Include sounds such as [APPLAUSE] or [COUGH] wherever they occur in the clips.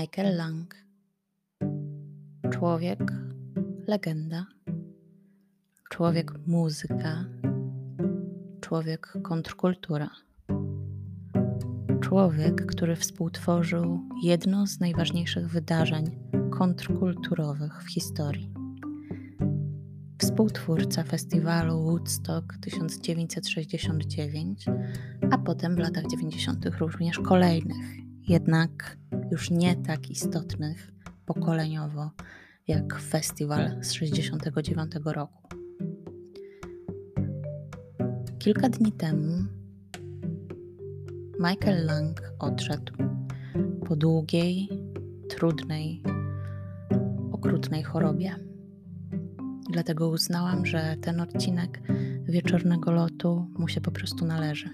Michael Lang. Człowiek, legenda. Człowiek, muzyka. Człowiek, kontrkultura. Człowiek, który współtworzył jedno z najważniejszych wydarzeń kontrkulturowych w historii. Współtwórca festiwalu Woodstock 1969, a potem w latach 90. również kolejnych, jednak już nie tak istotnych pokoleniowo jak festiwal z 69 roku. Kilka dni temu Michael Lang odszedł po długiej, trudnej, okrutnej chorobie. Dlatego uznałam, że ten odcinek wieczornego lotu mu się po prostu należy.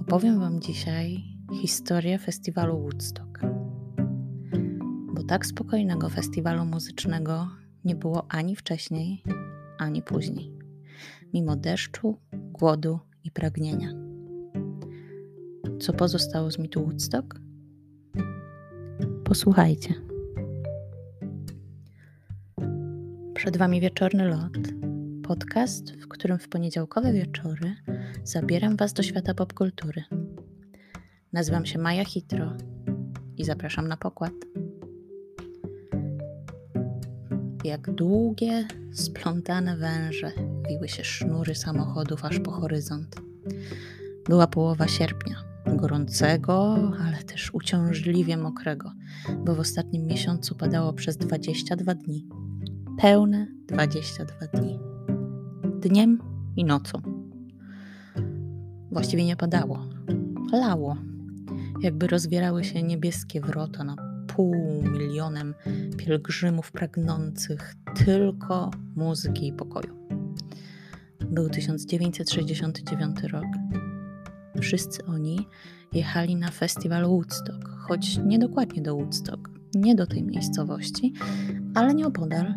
Opowiem Wam dzisiaj historię festiwalu Woodstock. Bo tak spokojnego festiwalu muzycznego nie było ani wcześniej, ani później, mimo deszczu, głodu i pragnienia. Co pozostało z mitu Woodstock? Posłuchajcie. Przed Wami wieczorny lot. Podcast, w którym w poniedziałkowe wieczory zabieram Was do świata popkultury. Nazywam się Maja Hitro i zapraszam na pokład. Jak długie, splątane węże wiły się sznury samochodów aż po horyzont. Była połowa sierpnia, gorącego, ale też uciążliwie mokrego, bo w ostatnim miesiącu padało przez 22 dni pełne 22 dni. Dniem i nocą. Właściwie nie padało, lało, jakby rozwierały się niebieskie wrota na pół milionem pielgrzymów pragnących tylko muzyki i pokoju. Był 1969 rok. Wszyscy oni jechali na festiwal Woodstock, choć nie dokładnie do Woodstock, nie do tej miejscowości, ale nieopodal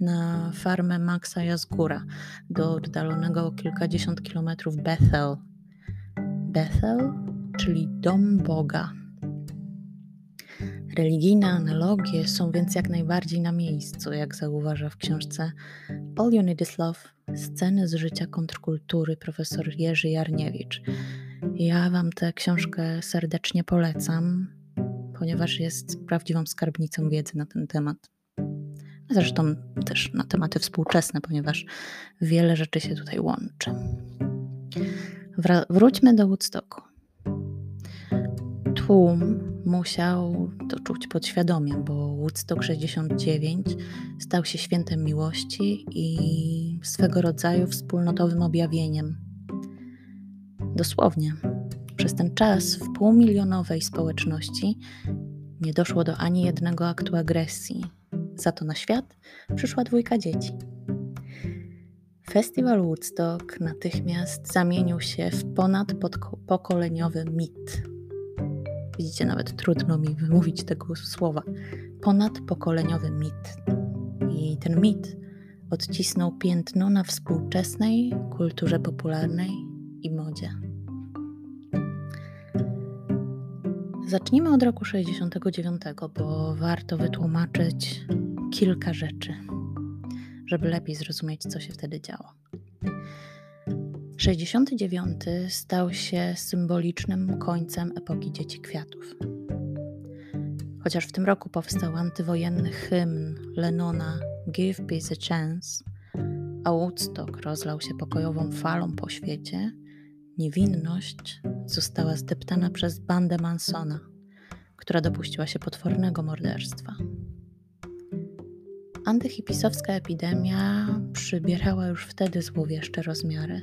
na farmę Maxa Jazgura do oddalonego o kilkadziesiąt kilometrów Bethel. Bethel, czyli dom Boga. Religijne analogie są więc jak najbardziej na miejscu, jak zauważa w książce All You Need Is Love Sceny z życia kontrkultury profesor Jerzy Jarniewicz. Ja Wam tę książkę serdecznie polecam, ponieważ jest prawdziwą skarbnicą wiedzy na ten temat. Zresztą też na tematy współczesne, ponieważ wiele rzeczy się tutaj łączy. wróćmy do Woodstocku. Tłum musiał to czuć podświadomie, bo Woodstock 69 stał się świętem miłości i swego rodzaju wspólnotowym objawieniem. Dosłownie, przez ten czas w półmilionowej społeczności nie doszło do ani jednego aktu agresji, za to na świat przyszła dwójka dzieci. Festiwal Woodstock natychmiast zamienił się w ponadpokoleniowy mit. Widzicie, nawet trudno mi wymówić tego słowa. Ponadpokoleniowy mit. I ten mit odcisnął piętno na współczesnej kulturze popularnej i modzie. Zacznijmy od roku 69, bo warto wytłumaczyć kilka rzeczy, żeby lepiej zrozumieć, co się wtedy działo. 69 stał się symbolicznym końcem epoki Dzieci Kwiatów. Chociaż w tym roku powstał antywojenny hymn Lenona Give Peace a Chance, a Woodstock rozlał się pokojową falą po świecie, niewinność została zdeptana przez bandę Mansona, która dopuściła się potwornego morderstwa. Antyhipisowska epidemia przybierała już wtedy złowieszcze rozmiary,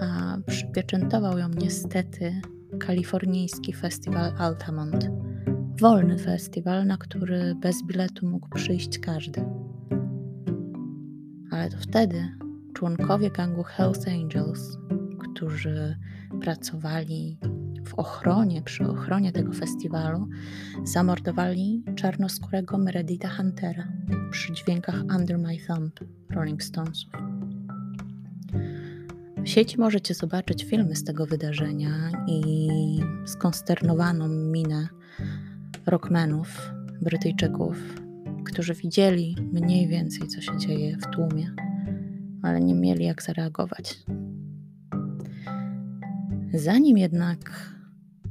a przypieczętował ją niestety kalifornijski festiwal Altamont. Wolny festiwal, na który bez biletu mógł przyjść każdy. Ale to wtedy członkowie gangu Hells Angels, którzy pracowali w ochronie, przy ochronie tego festiwalu, zamordowali czarnoskórego Mereditha Huntera przy dźwiękach Under My Thumb Rolling Stonesów. W sieci możecie zobaczyć filmy z tego wydarzenia i skonsternowaną minę rockmenów, Brytyjczyków, którzy widzieli mniej więcej, co się dzieje w tłumie, ale nie mieli jak zareagować. Zanim jednak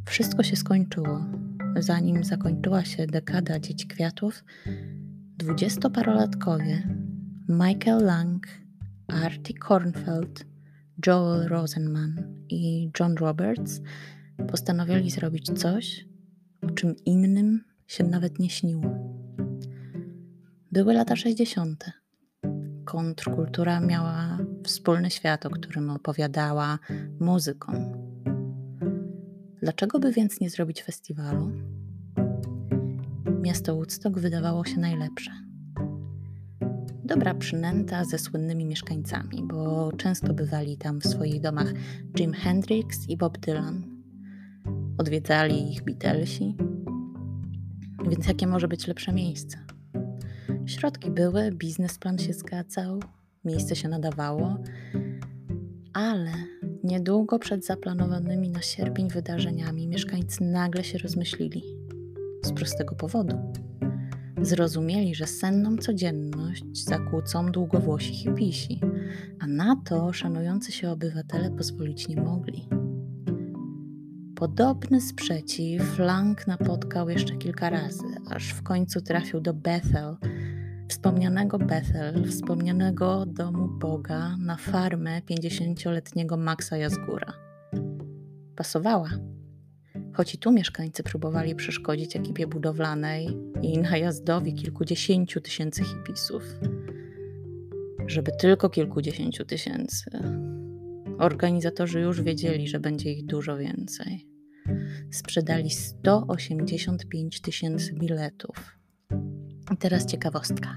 wszystko się skończyło, zanim zakończyła się dekada Dzieci Kwiatów, dwudziestoparolatkowie Michael Lang, Artie Kornfeld, Joel Rosenman i John Roberts postanowili zrobić coś, o czym innym się nawet nie śniło. Były lata 60. Kontrkultura miała wspólny świat, o którym opowiadała muzyką. Dlaczego by więc nie zrobić festiwalu? Miasto Woodstock wydawało się najlepsze. Dobra przynęta ze słynnymi mieszkańcami, bo często bywali tam w swoich domach Jim Hendrix i Bob Dylan. Odwiedzali ich Beatlesi. Więc jakie może być lepsze miejsce? Środki były, biznesplan się zgadzał, miejsce się nadawało, ale niedługo przed zaplanowanymi na sierpień wydarzeniami mieszkańcy nagle się rozmyślili. Z prostego powodu. Zrozumieli, że senną codzienność zakłócą długowłosi hipisi, a na to szanujący się obywatele pozwolić nie mogli. Podobny sprzeciw Lang napotkał jeszcze kilka razy, aż w końcu trafił do Bethel, wspomnianego Bethel, wspomnianego domu Boga na farmę 50-letniego Maxa Jazgura. Pasowała, choć i tu mieszkańcy próbowali przeszkodzić ekipie budowlanej i najazdowi kilkudziesięciu tysięcy hipisów. Żeby tylko kilkudziesięciu tysięcy. Organizatorzy już wiedzieli, że będzie ich dużo więcej. Sprzedali 185 tysięcy biletów i teraz ciekawostka.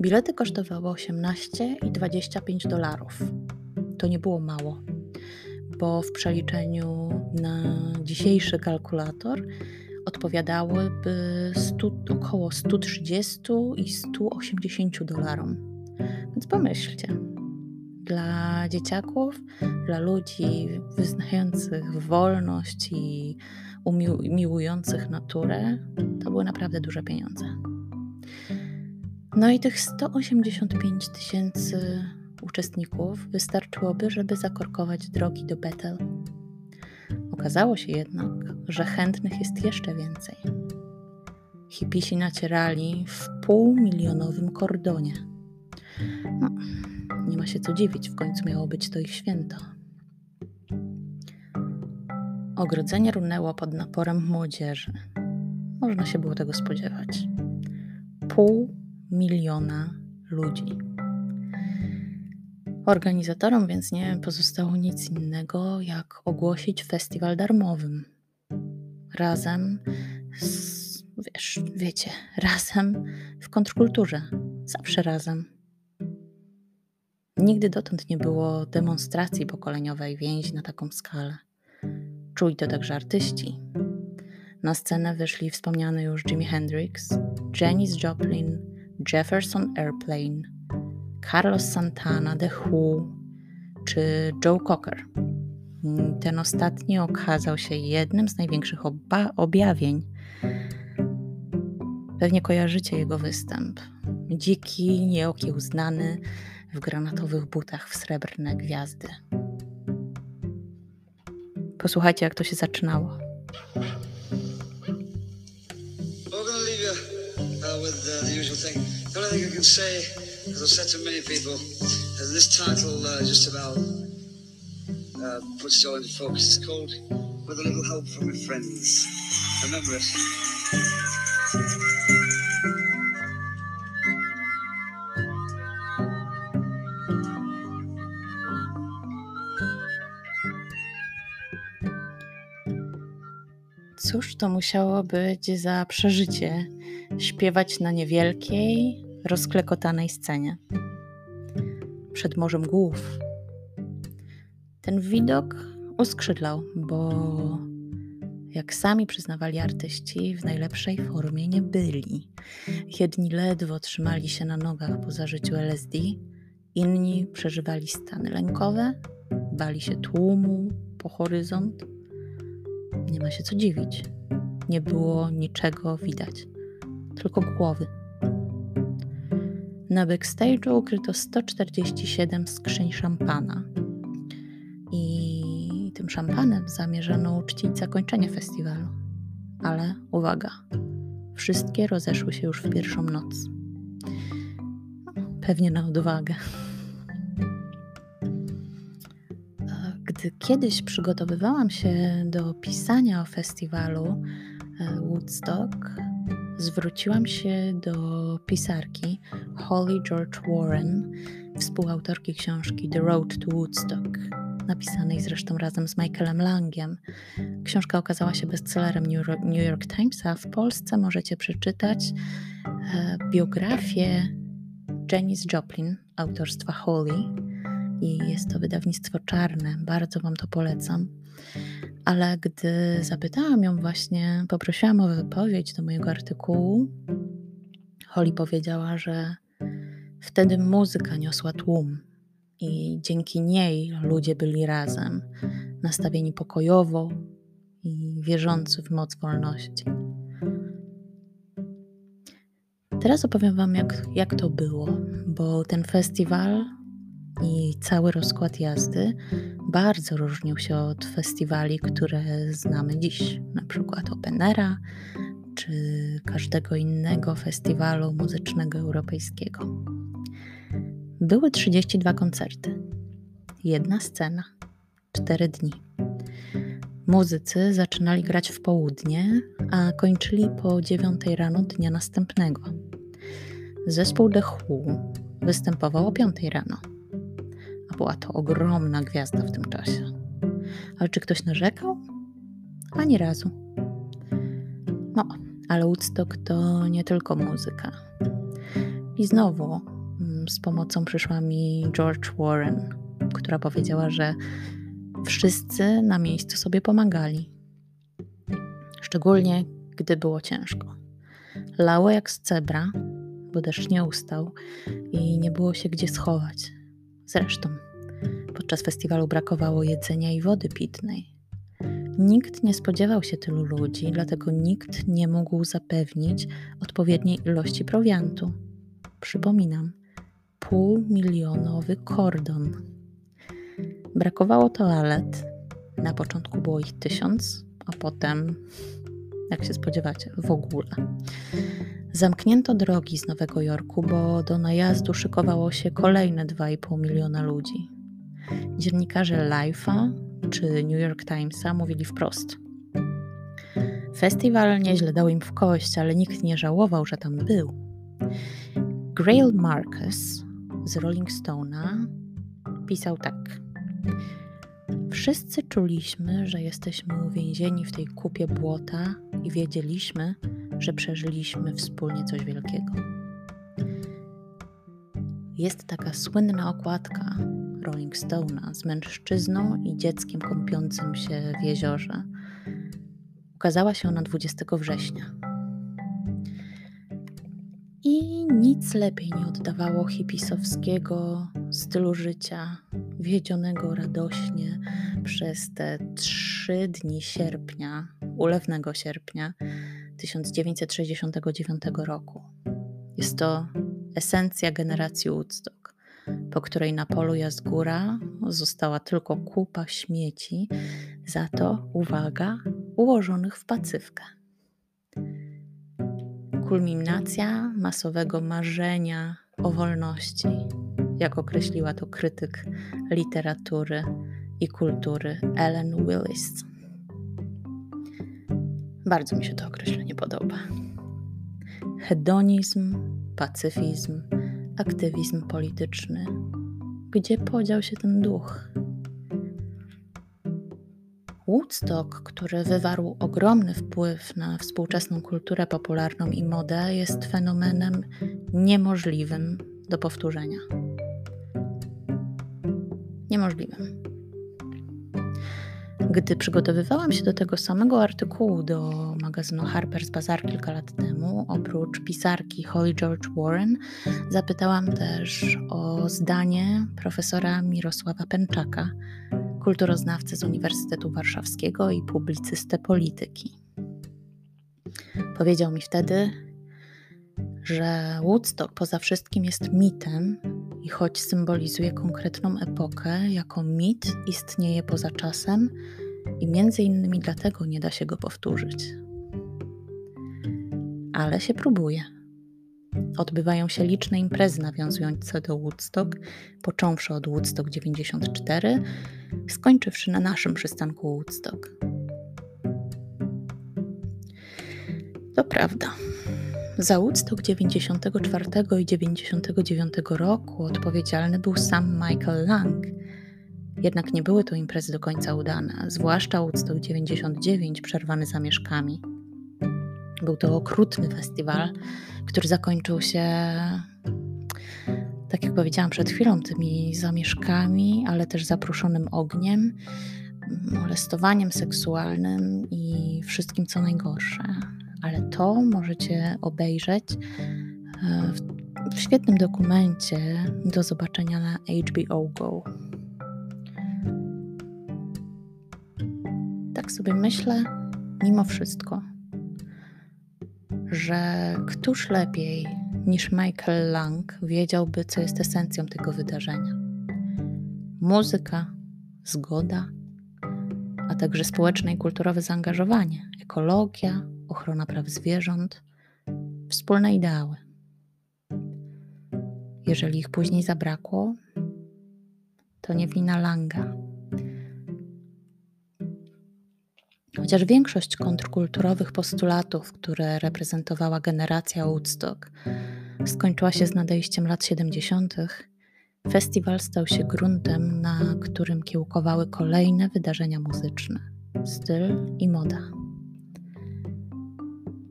Bilety kosztowały 18 i 25 dolarów. To nie było mało, bo w przeliczeniu na dzisiejszy kalkulator odpowiadałyby 100, około 130 i 180 dolarom. Więc pomyślcie, dla dzieciaków, dla ludzi wyznających wolność i umiłujących naturę, to były naprawdę duże pieniądze. No i tych 185 tysięcy uczestników wystarczyłoby, żeby zakorkować drogi do Bethel. Okazało się jednak, że chętnych jest jeszcze więcej. Hipisi nacierali w półmilionowym kordonie. No, nie ma się co dziwić, w końcu miało być to ich święto. Ogrodzenie runęło pod naporem młodzieży. Można się było tego spodziewać. Pół miliona ludzi. Organizatorom więc nie pozostało nic innego, jak ogłosić festiwal darmowym. Razem z, wiesz, wiecie, [LAUGHS] razem w kontrkulturze. Zawsze razem. Nigdy dotąd nie było demonstracji pokoleniowej więzi na taką skalę. Czuli to także artyści. Na scenę wyszli wspomniany już Jimi Hendrix, Janis Joplin, Jefferson Airplane, Carlos Santana, The Who czy Joe Cocker. Ten ostatni okazał się jednym z największych objawień. Pewnie kojarzycie jego występ. Dziki, nieokiełznany, w granatowych butach w srebrne gwiazdy. Posłuchajcie, jak to się zaczynało. Thing can say, as I've said to many people, is this title uh, just about uh, puts it all into focus. It's called With a Little Help from My Friends. Remember it. Cóż to musiało być za przeżycie śpiewać na niewielkiej, rozklekotanej scenie. Przed morzem głów. Ten widok uskrzydlał, bo jak sami przyznawali artyści, w najlepszej formie nie byli. Jedni ledwo trzymali się na nogach po zażyciu LSD, inni przeżywali stany lękowe, bali się tłumu po horyzont. Nie ma się co dziwić. Nie było niczego widać, tylko głowy. Na backstage'u ukryto 147 skrzyń szampana. I tym szampanem zamierzano uczcić zakończenie festiwalu. Ale uwaga, wszystkie rozeszły się już w pierwszą noc. Pewnie na odwagę. Gdy kiedyś przygotowywałam się do pisania o festiwalu e, Woodstock, zwróciłam się do pisarki Holly George Warren, współautorki książki The Road to Woodstock, napisanej zresztą razem z Michaelem Langiem. Książka okazała się bestsellerem New York Timesa. W Polsce możecie przeczytać e, biografię Janis Joplin autorstwa Holly i jest to wydawnictwo czarne. Bardzo Wam to polecam. Ale gdy zapytałam ją właśnie, poprosiłam o wypowiedź do mojego artykułu, Holly powiedziała, że wtedy muzyka niosła tłum i dzięki niej ludzie byli razem, nastawieni pokojowo i wierzący w moc wolności. Teraz opowiem Wam, jak, jak to było, bo ten festiwal i cały rozkład jazdy bardzo różnił się od festiwali, które znamy dziś, na przykład Openera czy każdego innego festiwalu muzycznego europejskiego. Były 32 koncerty, jedna scena, cztery dni. Muzycy zaczynali grać w południe, a kończyli po 9 rano dnia następnego. Zespół The Who występował o 5 rano była to ogromna gwiazda w tym czasie. Ale czy ktoś narzekał? Ani razu. No, ale Woodstock to nie tylko muzyka. I znowu mm, z pomocą przyszła mi George Warren, która powiedziała, że wszyscy na miejscu sobie pomagali. Szczególnie gdy było ciężko. Lało jak z cebra, bo deszcz nie ustał i nie było się gdzie schować. Zresztą Podczas festiwalu brakowało jedzenia i wody pitnej. Nikt nie spodziewał się tylu ludzi, dlatego nikt nie mógł zapewnić odpowiedniej ilości prowiantu. Przypominam, półmilionowy kordon. Brakowało toalet. Na początku było ich tysiąc, a potem, jak się spodziewacie, w ogóle. Zamknięto drogi z Nowego Jorku, bo do najazdu szykowało się kolejne 2,5 miliona ludzi. Dziennikarze Life'a czy New York Timesa mówili wprost. Festiwal nieźle dał im w kość, ale nikt nie żałował, że tam był. Grail Marcus z Rolling Stone'a pisał tak. Wszyscy czuliśmy, że jesteśmy uwięzieni w tej kupie błota i wiedzieliśmy, że przeżyliśmy wspólnie coś wielkiego. Jest taka słynna okładka Rolling Stone'a z mężczyzną i dzieckiem kąpiącym się w jeziorze. Ukazała się ona 20 września. I nic lepiej nie oddawało hipisowskiego stylu życia, wiedzionego radośnie przez te trzy dni sierpnia, ulewnego sierpnia 1969 roku. Jest to esencja generacji Woodstock po której na polu Jazgóra została tylko kupa śmieci, za to, uwaga, ułożonych w pacywkę. Kulminacja masowego marzenia o wolności, jak określiła to krytyk literatury i kultury Ellen Willis. Bardzo mi się to określenie podoba. Hedonizm, pacyfizm, aktywizm polityczny. Gdzie podział się ten duch? Woodstock, który wywarł ogromny wpływ na współczesną kulturę popularną i modę, jest fenomenem niemożliwym do powtórzenia. Niemożliwym. Gdy przygotowywałam się do tego samego artykułu do magazynu Harper's Bazaar kilka lat temu, oprócz pisarki Holly George Warren, zapytałam też o zdanie profesora Mirosława Pęczaka, kulturoznawcy z Uniwersytetu Warszawskiego i publicystę polityki. Powiedział mi wtedy, że Woodstock poza wszystkim jest mitem i choć symbolizuje konkretną epokę, jako mit istnieje poza czasem i między innymi dlatego nie da się go powtórzyć. Ale się próbuje. Odbywają się liczne imprezy nawiązujące do Woodstock, począwszy od Woodstock 94, skończywszy na naszym przystanku Woodstock. To prawda. Za Woodstock 94 i 99 roku odpowiedzialny był sam Michael Lang. Jednak nie były to imprezy do końca udane, zwłaszcza Woodstock 99 przerwany zamieszkami. Był to okrutny festiwal, który zakończył się, tak jak powiedziałam przed chwilą, tymi zamieszkami, ale też zaproszonym ogniem, molestowaniem seksualnym i wszystkim co najgorsze. Ale to możecie obejrzeć e, w świetnym dokumencie do zobaczenia na HBO Go. Tak sobie myślę, mimo wszystko, że któż lepiej niż Michael Lang wiedziałby, co jest esencją tego wydarzenia? Muzyka, zgoda, a także społeczne i kulturowe zaangażowanie, ekologia, ochrona praw zwierząt, wspólne ideały. Jeżeli ich później zabrakło, to nie wina Langa Chociaż większość kontrkulturowych postulatów, które reprezentowała generacja Woodstock, skończyła się z nadejściem lat 70., festiwal stał się gruntem, na którym kiełkowały kolejne wydarzenia muzyczne styl i moda.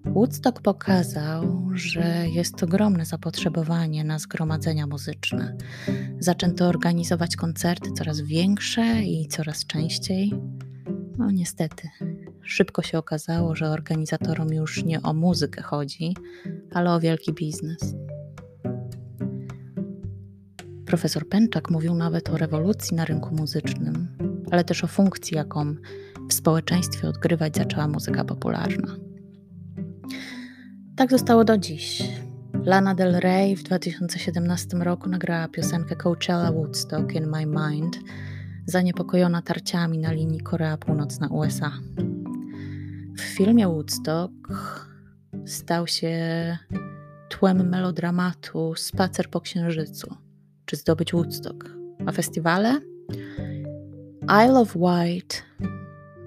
Woodstock pokazał, że jest ogromne zapotrzebowanie na zgromadzenia muzyczne. Zaczęto organizować koncerty coraz większe i coraz częściej. No niestety, szybko się okazało, że organizatorom już nie o muzykę chodzi, ale o wielki biznes. Profesor Pęczak mówił nawet o rewolucji na rynku muzycznym, ale też o funkcji, jaką w społeczeństwie odgrywać zaczęła muzyka popularna. Tak zostało do dziś. Lana Del Rey w 2017 roku nagrała piosenkę Coachella Woodstock in My Mind, zaniepokojona tarciami na linii Korea Północna-USA. W filmie Woodstock stał się tłem melodramatu Spacer po Księżycu, czy zdobyć Woodstock. A festiwale? Isle of Wight,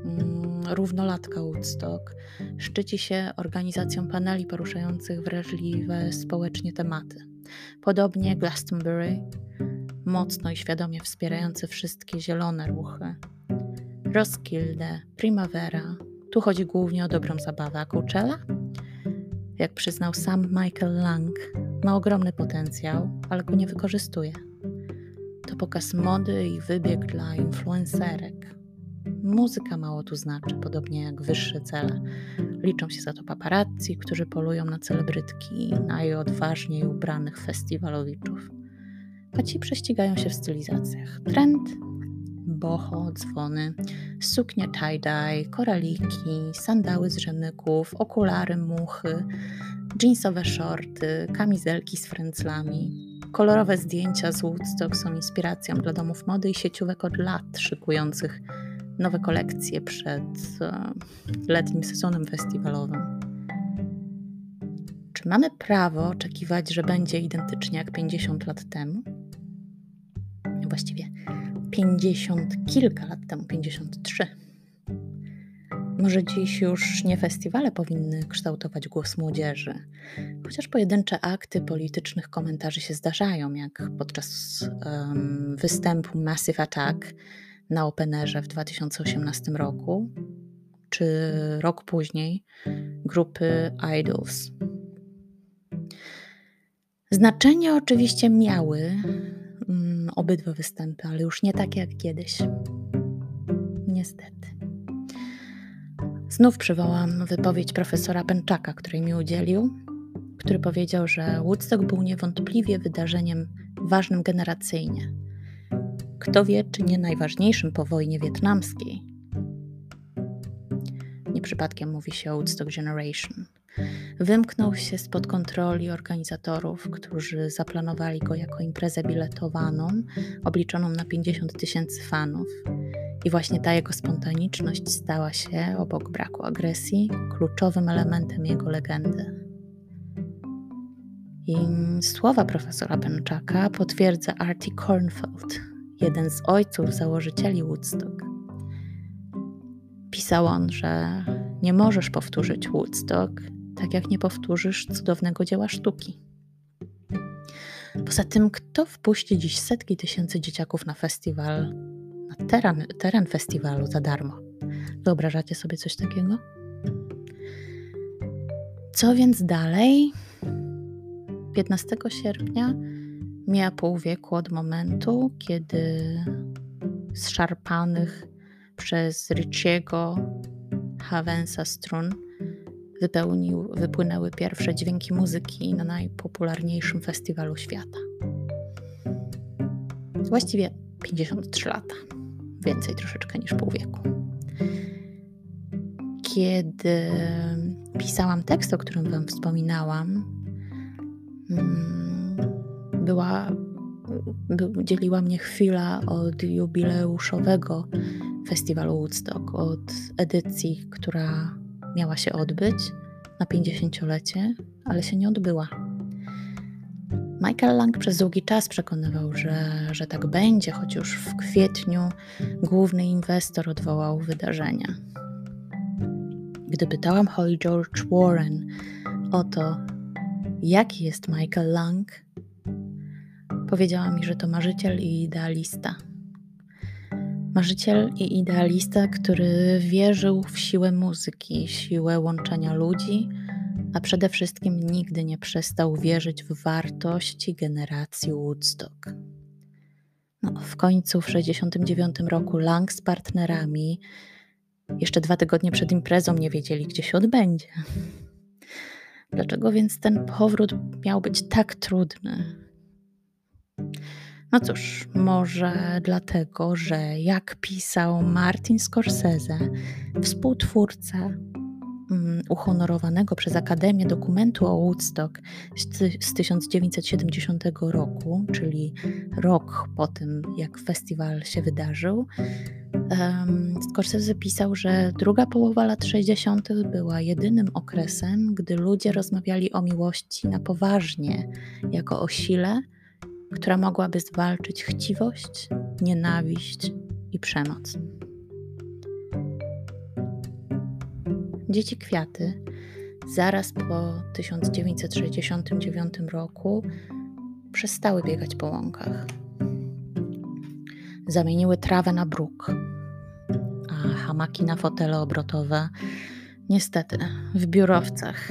mm, równolatka Woodstock, szczyci się organizacją paneli poruszających wrażliwe społecznie tematy. Podobnie Glastonbury, mocno i świadomie wspierający wszystkie zielone ruchy. Roskilde, Primavera, tu chodzi głównie o dobrą zabawę, a Coachella? Jak przyznał sam Michael Lang, ma ogromny potencjał, ale go nie wykorzystuje. To pokaz mody i wybieg dla influencerek. Muzyka mało tu znaczy, podobnie jak wyższe cele. Liczą się za to paparazzi, którzy polują na celebrytki i najodważniej ubranych festiwalowiczów. A ci prześcigają się w stylizacjach. Trend boho, dzwony, suknie tie-dye, koraliki, sandały z rzemyków, okulary, muchy, jeansowe shorty, kamizelki z frędzlami. Kolorowe zdjęcia z Woodstock są inspiracją dla domów mody i sieciówek od lat szykujących nowe kolekcje przed e, letnim sezonem festiwalowym. Czy mamy prawo oczekiwać, że będzie identycznie jak 50 lat temu? Właściwie 50 kilka lat temu, 53. Może dziś już nie festiwale powinny kształtować głos młodzieży, chociaż pojedyncze akty politycznych komentarzy się zdarzają, jak podczas um, występu Massive Attack na Openerze w 2018 roku, czy rok później grupy Idols. Znaczenie oczywiście miały obydwa występy, ale już nie tak jak kiedyś. Niestety. Znów przywołam wypowiedź profesora Pęczaka, której mi udzielił, który powiedział, że Woodstock był niewątpliwie wydarzeniem ważnym generacyjnie. Kto wie, czy nie najważniejszym po wojnie wietnamskiej. Nie przypadkiem mówi się o Woodstock Generation. Wymknął się spod kontroli organizatorów, którzy zaplanowali go jako imprezę biletowaną, obliczoną na 50 tysięcy fanów. I właśnie ta jego spontaniczność stała się, obok braku agresji, kluczowym elementem jego legendy. I słowa profesora Benczaka potwierdza Artie Kornfeld, jeden z ojców założycieli Woodstock. Pisał on, że nie możesz powtórzyć Woodstock, tak jak nie powtórzysz cudownego dzieła sztuki. Poza tym, kto wpuści dziś setki tysięcy dzieciaków na festiwal, na teren, teren festiwalu za darmo? Wyobrażacie sobie coś takiego? Co więc dalej? 15 sierpnia mija pół wieku od momentu, kiedy z szarpanych przez Richiego Havensa strun wypełnił, wypłynęły pierwsze dźwięki muzyki na najpopularniejszym festiwalu świata. Właściwie 53 lata, więcej troszeczkę niż pół wieku. Kiedy pisałam tekst, o którym Wam wspominałam, mm, była, by, dzieliła mnie chwila od jubileuszowego festiwalu Woodstock, od edycji, która miała się odbyć na 50-lecie, ale się nie odbyła. Michael Lang przez długi czas przekonywał, że, że tak będzie, choć już w kwietniu główny inwestor odwołał wydarzenia. Gdy pytałam Holly George Warren o to, jaki jest Michael Lang, powiedziała mi, że to marzyciel i idealista – Marzyciel i idealista, który wierzył w siłę muzyki, siłę łączenia ludzi, a przede wszystkim nigdy nie przestał wierzyć w wartości generacji Woodstock. No, w końcu w 1969 roku Lang z partnerami jeszcze dwa tygodnie przed imprezą nie wiedzieli, gdzie się odbędzie. Dlaczego więc ten powrót miał być tak trudny? No cóż, może dlatego, że jak pisał Martin Scorsese, współtwórca um, uhonorowanego przez Akademię dokumentu o Woodstock z, z 1970 roku, czyli rok po tym, jak festiwal się wydarzył, um, Scorsese pisał, że druga połowa lat 60. była jedynym okresem, gdy ludzie rozmawiali o miłości na poważnie, jako o sile, która mogłaby zwalczyć chciwość, nienawiść i przemoc. Dzieci kwiaty zaraz po 1969 roku przestały biegać po łąkach. Zamieniły trawę na bruk, a hamaki na fotele obrotowe niestety w biurowcach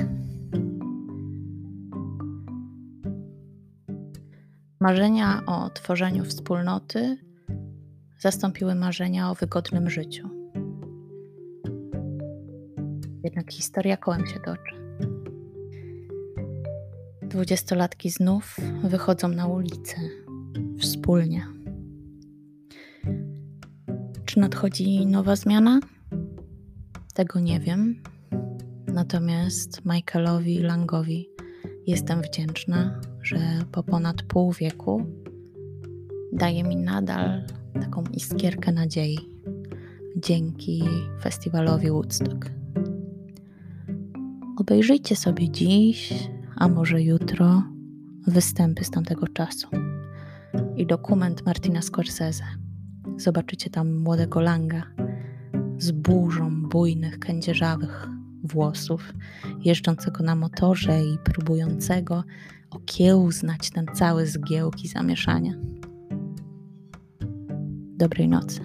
Marzenia o tworzeniu wspólnoty zastąpiły marzenia o wygodnym życiu. Jednak historia kołem się toczy. Dwudziestolatki znów wychodzą na ulicę wspólnie. Czy nadchodzi nowa zmiana? Tego nie wiem. Natomiast Michaelowi Langowi jestem wdzięczna że po ponad pół wieku daje mi nadal taką iskierkę nadziei dzięki festiwalowi Woodstock. Obejrzyjcie sobie dziś, a może jutro, występy z tamtego czasu i dokument Martina Scorsese. Zobaczycie tam młodego Langa z burzą bujnych, kędzierzawych włosów, jeżdżącego na motorze i próbującego okiełznać ten cały zgiełk i zamieszanie. Dobrej nocy.